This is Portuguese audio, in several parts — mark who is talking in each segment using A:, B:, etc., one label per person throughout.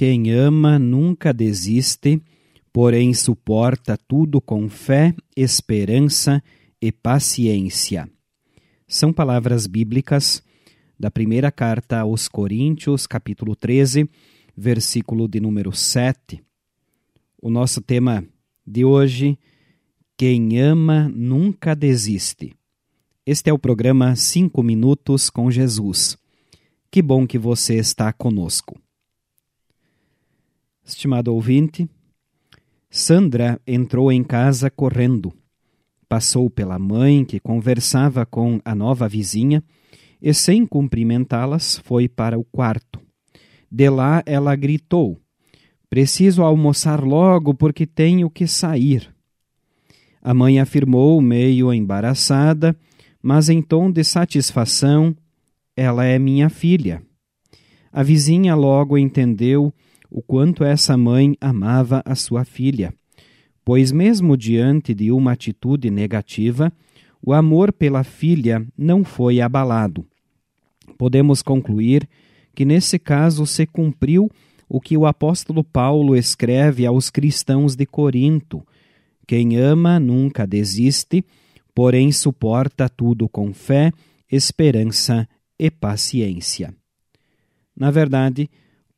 A: Quem ama nunca desiste, porém suporta tudo com fé, esperança e paciência. São palavras bíblicas da primeira carta aos Coríntios, capítulo 13, versículo de número 7. O nosso tema de hoje, quem ama nunca desiste. Este é o programa 5 Minutos com Jesus. Que bom que você está conosco. Estimado ouvinte, Sandra entrou em casa correndo. Passou pela mãe, que conversava com a nova vizinha, e, sem cumprimentá-las, foi para o quarto. De lá ela gritou: Preciso almoçar logo porque tenho que sair. A mãe afirmou, meio embaraçada, mas em tom de satisfação: Ela é minha filha. A vizinha logo entendeu o quanto essa mãe amava a sua filha, pois, mesmo diante de uma atitude negativa, o amor pela filha não foi abalado. Podemos concluir que nesse caso se cumpriu o que o apóstolo Paulo escreve aos cristãos de Corinto: Quem ama nunca desiste, porém suporta tudo com fé, esperança e paciência. Na verdade,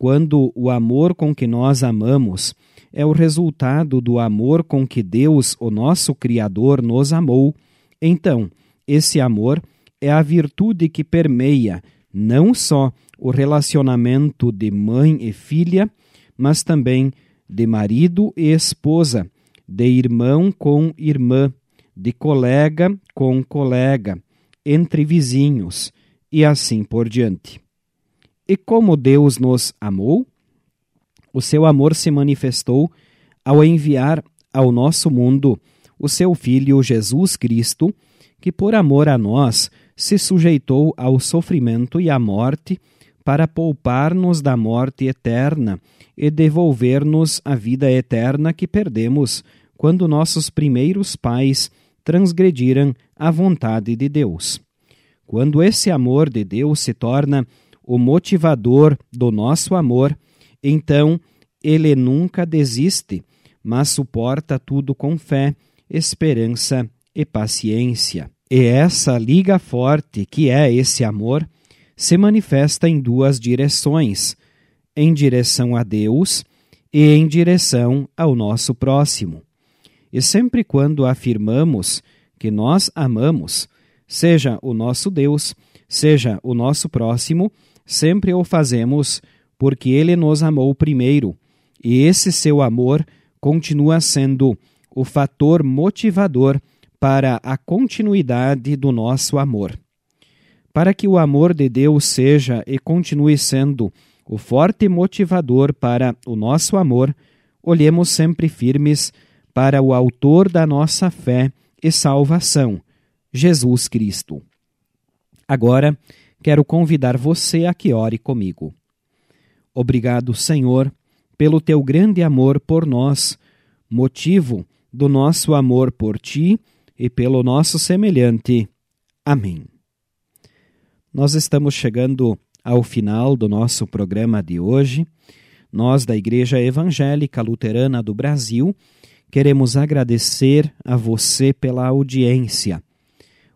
A: quando o amor com que nós amamos é o resultado do amor com que Deus, o nosso Criador, nos amou, então esse amor é a virtude que permeia não só o relacionamento de mãe e filha, mas também de marido e esposa, de irmão com irmã, de colega com colega, entre vizinhos e assim por diante. E como Deus nos amou, o seu amor se manifestou ao enviar ao nosso mundo o seu Filho Jesus Cristo, que por amor a nós se sujeitou ao sofrimento e à morte para poupar-nos da morte eterna e devolver-nos a vida eterna que perdemos quando nossos primeiros pais transgrediram a vontade de Deus. Quando esse amor de Deus se torna o motivador do nosso amor, então ele nunca desiste, mas suporta tudo com fé, esperança e paciência. E essa liga forte que é esse amor se manifesta em duas direções: em direção a Deus e em direção ao nosso próximo. E sempre quando afirmamos que nós amamos, seja o nosso Deus, seja o nosso próximo, sempre o fazemos porque ele nos amou primeiro, e esse seu amor continua sendo o fator motivador para a continuidade do nosso amor. Para que o amor de Deus seja e continue sendo o forte motivador para o nosso amor, olhemos sempre firmes para o Autor da nossa fé e salvação, Jesus Cristo. Agora, quero convidar você a que ore comigo. Obrigado, Senhor, pelo teu grande amor por nós, motivo do nosso amor por ti e pelo nosso semelhante. Amém. Nós estamos chegando ao final do nosso programa de hoje. Nós, da Igreja Evangélica Luterana do Brasil, queremos agradecer a você pela audiência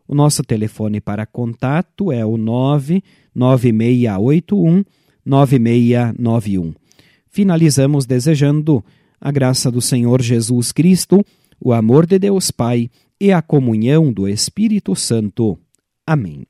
A: o nosso telefone para contato é o 99681 9691. Finalizamos desejando a graça do Senhor Jesus Cristo, o amor de Deus Pai e a comunhão do Espírito Santo. Amém.